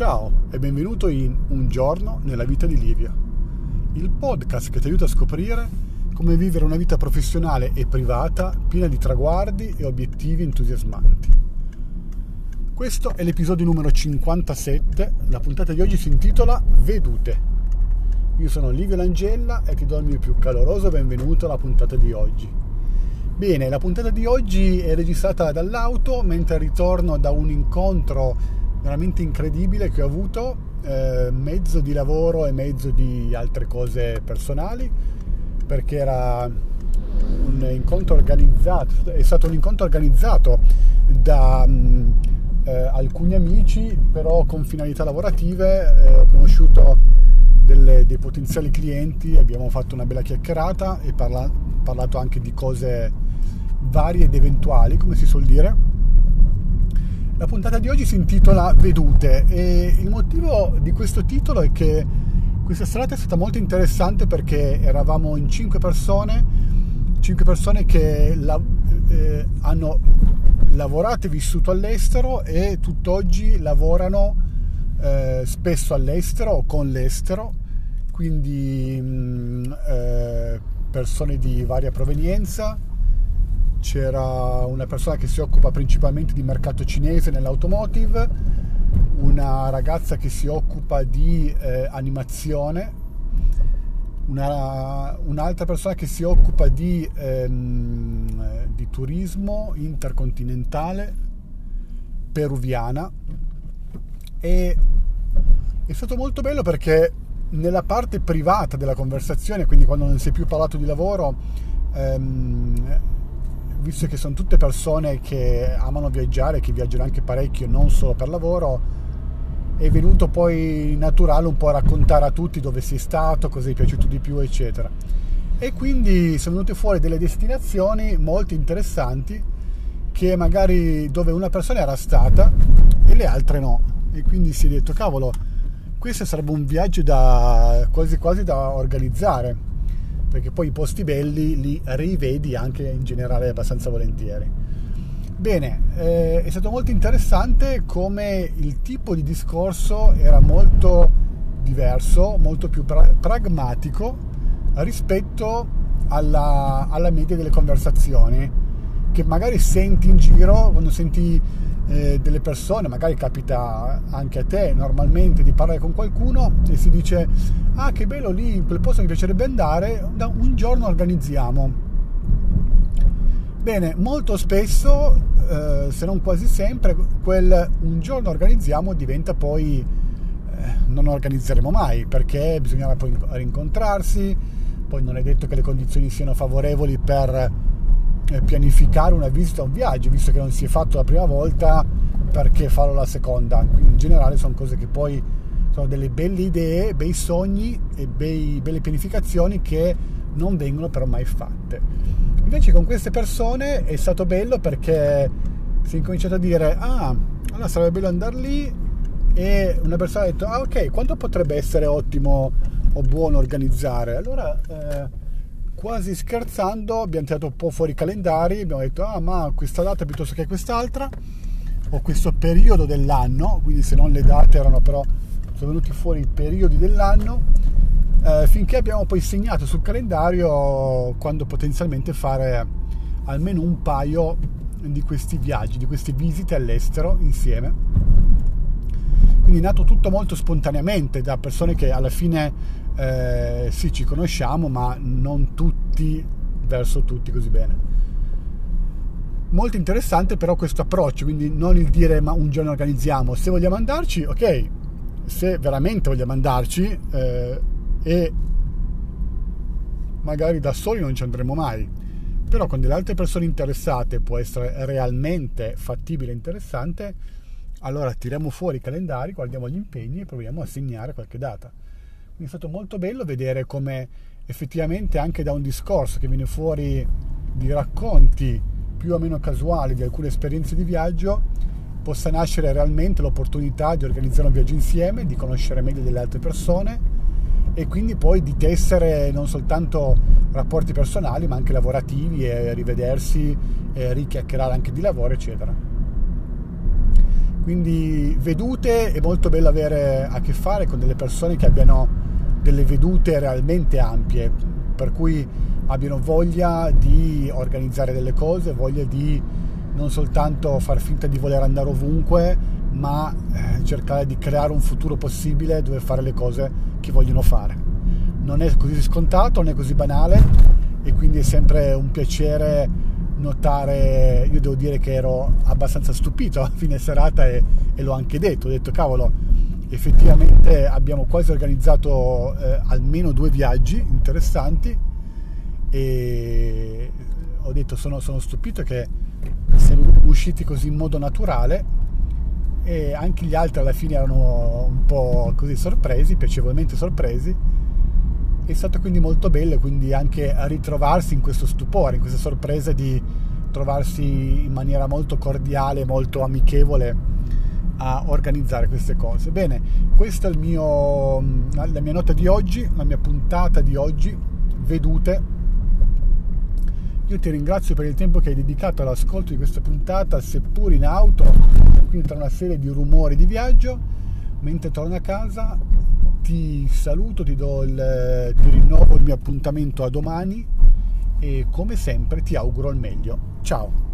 Ciao e benvenuto in Un giorno nella vita di Livia, il podcast che ti aiuta a scoprire come vivere una vita professionale e privata piena di traguardi e obiettivi entusiasmanti. Questo è l'episodio numero 57, la puntata di oggi si intitola Vedute. Io sono Livio Langella e ti do il mio più caloroso benvenuto alla puntata di oggi. Bene, la puntata di oggi è registrata dall'auto mentre ritorno da un incontro veramente incredibile che ho avuto, eh, mezzo di lavoro e mezzo di altre cose personali, perché era un incontro organizzato, è stato un incontro organizzato da mh, mm, eh, alcuni amici, però con finalità lavorative, eh, ho conosciuto delle, dei potenziali clienti, abbiamo fatto una bella chiacchierata e parla, parlato anche di cose varie ed eventuali, come si suol dire la puntata di oggi si intitola Vedute e il motivo di questo titolo è che questa serata è stata molto interessante perché eravamo in 5 persone, 5 persone che la, eh, hanno lavorato e vissuto all'estero e tutt'oggi lavorano eh, spesso all'estero o con l'estero, quindi mh, mm, eh, persone di varia provenienza c'era una persona che si occupa principalmente di mercato cinese nell'automotive, una ragazza che si occupa di eh, animazione, una, un'altra persona che si occupa di, ehm, di turismo intercontinentale peruviana. E è stato molto bello perché nella parte privata della conversazione, quindi quando non si è più parlato di lavoro, ehm, visto che sono tutte persone che amano viaggiare, che viaggiano anche parecchio, non solo per lavoro, è venuto poi naturale un po' raccontare a tutti dove sei stato, cosa è piaciuto di più, eccetera. E quindi sono venute fuori delle destinazioni molto interessanti che magari dove una persona era stata e le altre no. E quindi si è detto, cavolo, questo sarebbe un viaggio da quasi quasi da organizzare perché poi i posti belli li rivedi anche in generale abbastanza volentieri. Bene, eh, è stato molto interessante come il tipo di discorso era molto diverso, molto più pra- pragmatico rispetto alla, alla media delle conversazioni che magari senti in giro quando senti eh, delle persone, magari capita anche a te normalmente di parlare con qualcuno e si dice ah che bello lì, quel posto mi piacerebbe andare, un giorno organizziamo. Bene, molto spesso, eh, se non quasi sempre, quel un giorno organizziamo diventa poi eh, non organizzeremo mai perché bisognava poi rincontrarsi, poi non è detto che le condizioni siano favorevoli per pianificare una visita un viaggio, visto che non si è fatto la prima volta, perché farlo la seconda? in generale sono cose che poi sono delle belle idee, bei sogni e bei, belle pianificazioni che non vengono però mai fatte. Invece con queste persone è stato bello perché si è incominciato a dire ah, allora sarebbe bello andare lì e una persona ha detto ah ok, quanto potrebbe essere ottimo o buono organizzare? Allora eh, quasi scherzando abbiamo tirato un po' fuori i calendari, abbiamo detto ah ma questa data piuttosto che quest'altra, o questo periodo dell'anno, quindi se non le date erano però, sono venuti fuori i periodi dell'anno, eh, finché abbiamo poi segnato sul calendario quando potenzialmente fare almeno un paio di questi viaggi, di queste visite all'estero insieme. Quindi è nato tutto molto spontaneamente da persone che alla fine eh, sì ci conosciamo ma non tutti verso tutti così bene. Molto interessante però questo approccio quindi non il dire ma un giorno organizziamo se vogliamo andarci ok se veramente vogliamo andarci eh, e magari da soli non ci andremo mai. Però con delle altre persone interessate può essere realmente fattibile e interessante allora tiriamo fuori i calendari guardiamo gli impegni e proviamo a segnare qualche data è stato molto bello vedere come effettivamente anche da un discorso che viene fuori di racconti più o meno casuali di alcune esperienze di viaggio possa nascere realmente l'opportunità di organizzare un viaggio insieme, di conoscere meglio delle altre persone e quindi poi di tessere non soltanto rapporti personali ma anche lavorativi e rivedersi e richiacchierare anche di lavoro eccetera. Quindi vedute è molto bello avere a che fare con delle persone che abbiano delle vedute realmente ampie, per cui abbiano voglia di organizzare delle cose, voglia di non soltanto far finta di voler andare ovunque, ma eh, cercare di creare un futuro possibile dove fare le cose che vogliono fare. Non è così scontato, non è così banale e quindi è sempre un piacere notare, io devo dire che ero abbastanza stupito a fine serata e, e l'ho anche detto, ho detto cavolo, effettivamente abbiamo quasi organizzato eh, almeno due viaggi interessanti e ho detto sono, sono stupito che siano usciti così in modo naturale e anche gli altri alla fine erano un po' così sorpresi, piacevolmente sorpresi. È stato quindi molto bello, quindi anche ritrovarsi in questo stupore, in questa sorpresa di trovarsi in maniera molto cordiale, molto amichevole a organizzare queste cose. Bene, questa è mio, la mia nota di oggi, la mia puntata di oggi, vedute. Io ti ringrazio per il tempo che hai dedicato all'ascolto di questa puntata, seppur in auto, quindi tra una serie di rumori di viaggio. Mentre torno a casa ti saluto, ti, il, ti rinnovo il mio appuntamento a domani e come sempre ti auguro il meglio. Ciao!